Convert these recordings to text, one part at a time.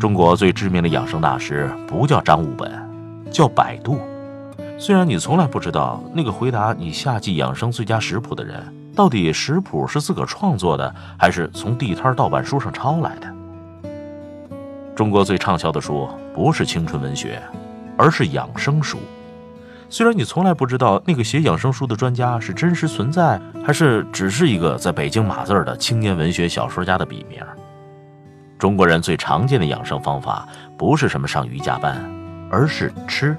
中国最知名的养生大师不叫张悟本，叫百度。虽然你从来不知道那个回答你夏季养生最佳食谱的人，到底食谱是自个儿创作的，还是从地摊盗版书上抄来的。中国最畅销的书不是青春文学，而是养生书。虽然你从来不知道那个写养生书的专家是真实存在，还是只是一个在北京码字的青年文学小说家的笔名。中国人最常见的养生方法不是什么上瑜伽班，而是吃。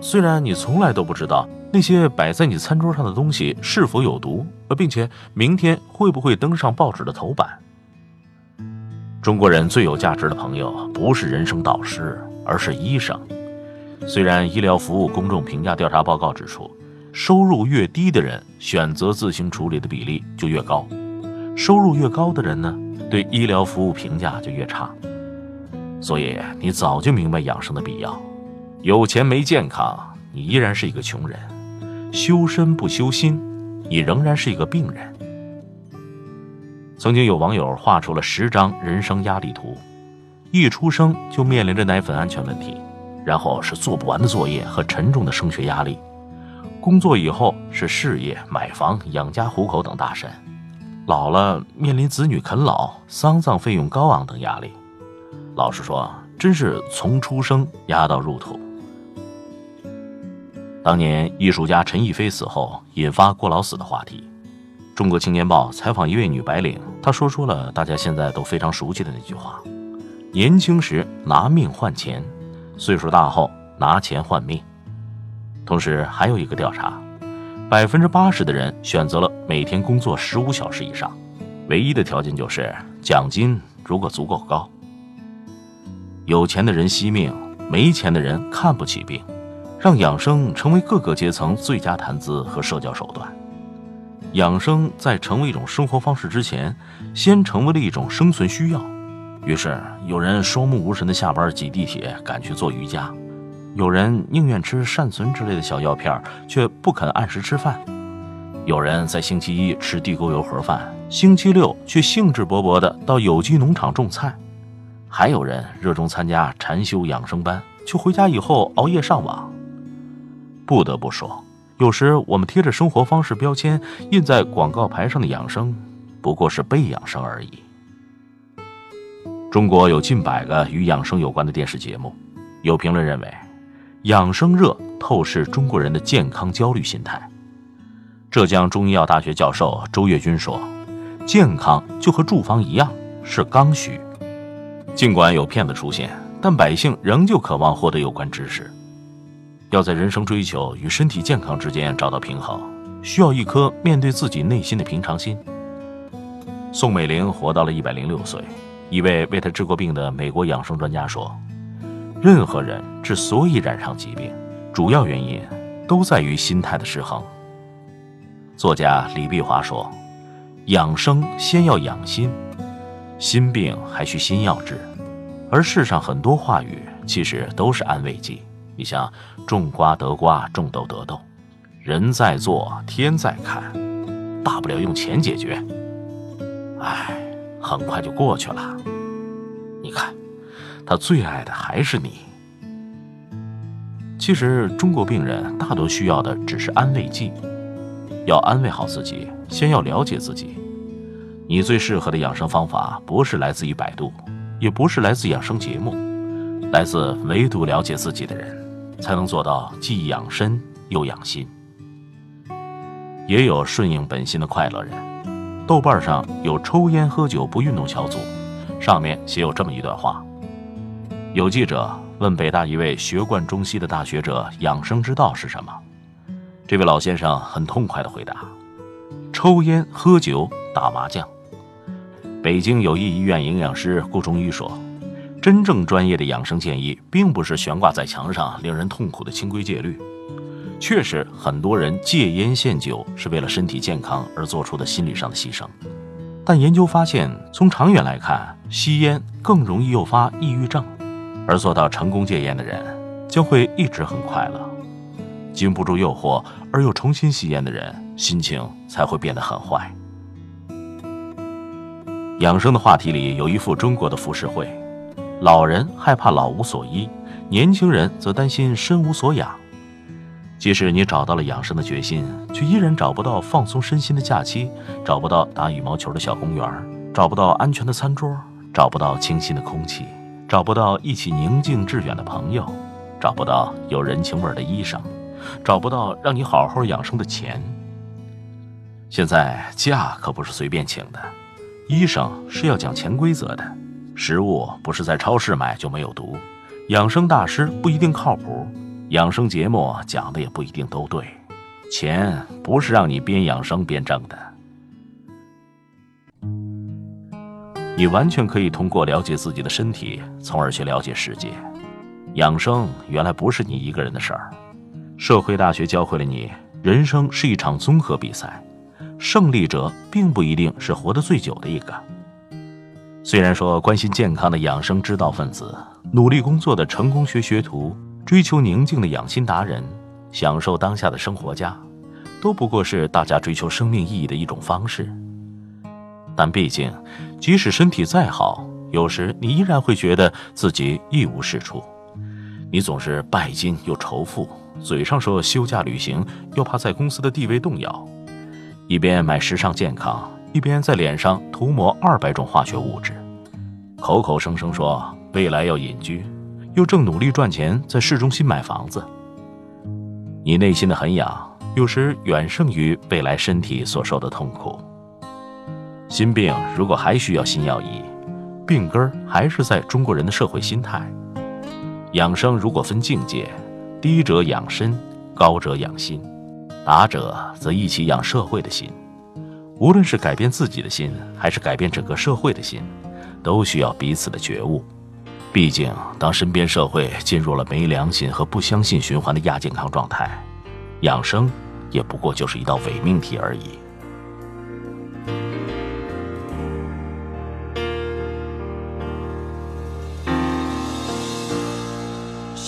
虽然你从来都不知道那些摆在你餐桌上的东西是否有毒，并且明天会不会登上报纸的头版。中国人最有价值的朋友不是人生导师，而是医生。虽然医疗服务公众评价调查报告指出，收入越低的人选择自行处理的比例就越高，收入越高的人呢，对医疗服务评价就越差。所以你早就明白养生的必要。有钱没健康，你依然是一个穷人；修身不修心，你仍然是一个病人。曾经有网友画出了十张人生压力图，一出生就面临着奶粉安全问题，然后是做不完的作业和沉重的升学压力，工作以后是事业、买房、养家糊口等大山，老了面临子女啃老、丧葬费用高昂等压力。老实说，真是从出生压到入土。当年艺术家陈逸飞死后，引发过劳死的话题。中国青年报采访一位女白领，她说出了大家现在都非常熟悉的那句话：“年轻时拿命换钱，岁数大后拿钱换命。”同时还有一个调查，百分之八十的人选择了每天工作十五小时以上，唯一的条件就是奖金如果足够高。有钱的人惜命，没钱的人看不起病，让养生成为各个阶层最佳谈资和社交手段。养生在成为一种生活方式之前，先成为了一种生存需要。于是，有人双目无神的下班挤地铁赶去做瑜伽；有人宁愿吃善存之类的小药片，却不肯按时吃饭；有人在星期一吃地沟油盒饭，星期六却兴致勃勃地到有机农场种菜；还有人热衷参加禅修养生班，却回家以后熬夜上网。不得不说。有时我们贴着生活方式标签印在广告牌上的养生，不过是被养生而已。中国有近百个与养生有关的电视节目，有评论认为，养生热透视中国人的健康焦虑心态。浙江中医药大学教授周跃军说：“健康就和住房一样是刚需，尽管有骗子出现，但百姓仍旧渴望获得有关知识。”要在人生追求与身体健康之间找到平衡，需要一颗面对自己内心的平常心。宋美龄活到了一百零六岁，一位为她治过病的美国养生专家说：“任何人之所以染上疾病，主要原因都在于心态的失衡。”作家李碧华说：“养生先要养心，心病还需心药治。”而世上很多话语其实都是安慰剂。你像种瓜得瓜，种豆得豆，人在做，天在看，大不了用钱解决。唉，很快就过去了。你看，他最爱的还是你。其实，中国病人大多需要的只是安慰剂。要安慰好自己，先要了解自己。你最适合的养生方法，不是来自于百度，也不是来自养生节目，来自唯独了解自己的人。才能做到既养身又养心。也有顺应本心的快乐人。豆瓣上有抽烟喝酒不运动小组，上面写有这么一段话：有记者问北大一位学贯中西的大学者，养生之道是什么？这位老先生很痛快地回答：抽烟喝酒打麻将。北京友谊医院营养师顾中医说：真正专业的养生建议，并不是悬挂在墙上令人痛苦的清规戒律。确实，很多人戒烟限酒是为了身体健康而做出的心理上的牺牲。但研究发现，从长远来看，吸烟更容易诱发抑郁症，而做到成功戒烟的人将会一直很快乐。经不住诱惑而又重新吸烟的人，心情才会变得很坏。养生的话题里有一副中国的浮世绘：老人害怕老无所依，年轻人则担心身无所养。即使你找到了养生的决心，却依然找不到放松身心的假期，找不到打羽毛球的小公园，找不到安全的餐桌，找不到清新的空气，找不到一起宁静致远的朋友，找不到有人情味的衣裳，找不到让你好好养生的钱。现在假可不是随便请的，医生是要讲潜规则的，食物不是在超市买就没有毒，养生大师不一定靠谱。养生节目讲的也不一定都对，钱不是让你边养生边挣的。你完全可以通过了解自己的身体，从而去了解世界。养生原来不是你一个人的事儿。社会大学教会了你，人生是一场综合比赛，胜利者并不一定是活得最久的一个。虽然说关心健康的养生之道分子，努力工作的成功学学徒。追求宁静的养心达人，享受当下的生活家，都不过是大家追求生命意义的一种方式。但毕竟，即使身体再好，有时你依然会觉得自己一无是处。你总是拜金又仇富，嘴上说休假旅行，又怕在公司的地位动摇。一边买时尚健康，一边在脸上涂抹二百种化学物质，口口声声说未来要隐居。又正努力赚钱，在市中心买房子。你内心的痕痒，有时远胜于未来身体所受的痛苦。心病如果还需要心药医，病根儿还是在中国人的社会心态。养生如果分境界，低者养身，高者养心，达者则一起养社会的心。无论是改变自己的心，还是改变整个社会的心，都需要彼此的觉悟。毕竟，当身边社会进入了没良心和不相信循环的亚健康状态，养生也不过就是一道伪命题而已。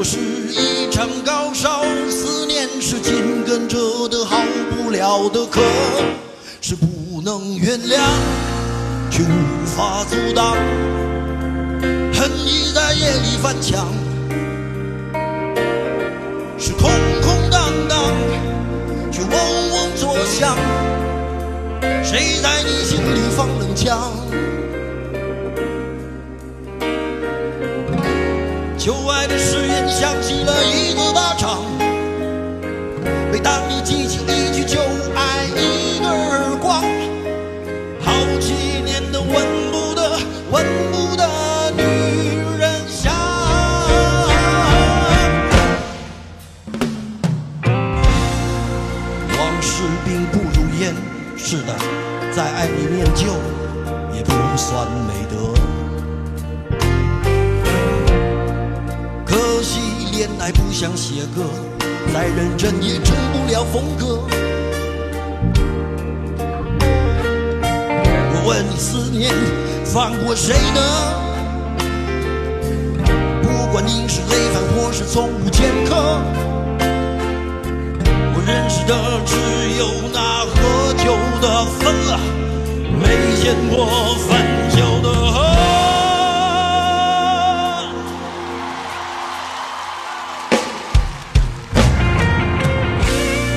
我是一场高烧，思念是紧跟着的好不了的咳，是不能原谅，却无法阻挡。恨意在夜里翻墙，是空空荡荡，却嗡嗡作响。谁在你心里放冷枪？旧爱的誓言响起了一个巴掌，每当你记起一句旧爱，一个耳光。好几年的闻不得，闻不得女人香。往事并不如烟。是的，在爱里念旧也不算恋爱不想写歌，再认真也成不了风格。我问你，思念放过谁呢？不管你是累犯或是从无前科，我认识的只有那喝酒。的分了，没见过分酒的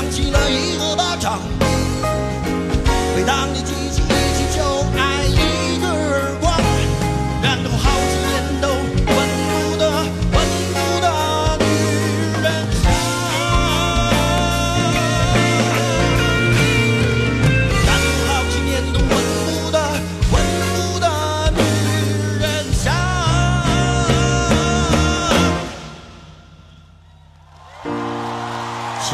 想起了一个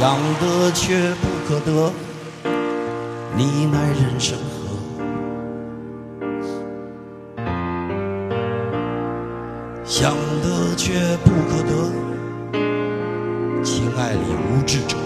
想得却不可得，你奈人生何？想得却不可得，情爱里无知者。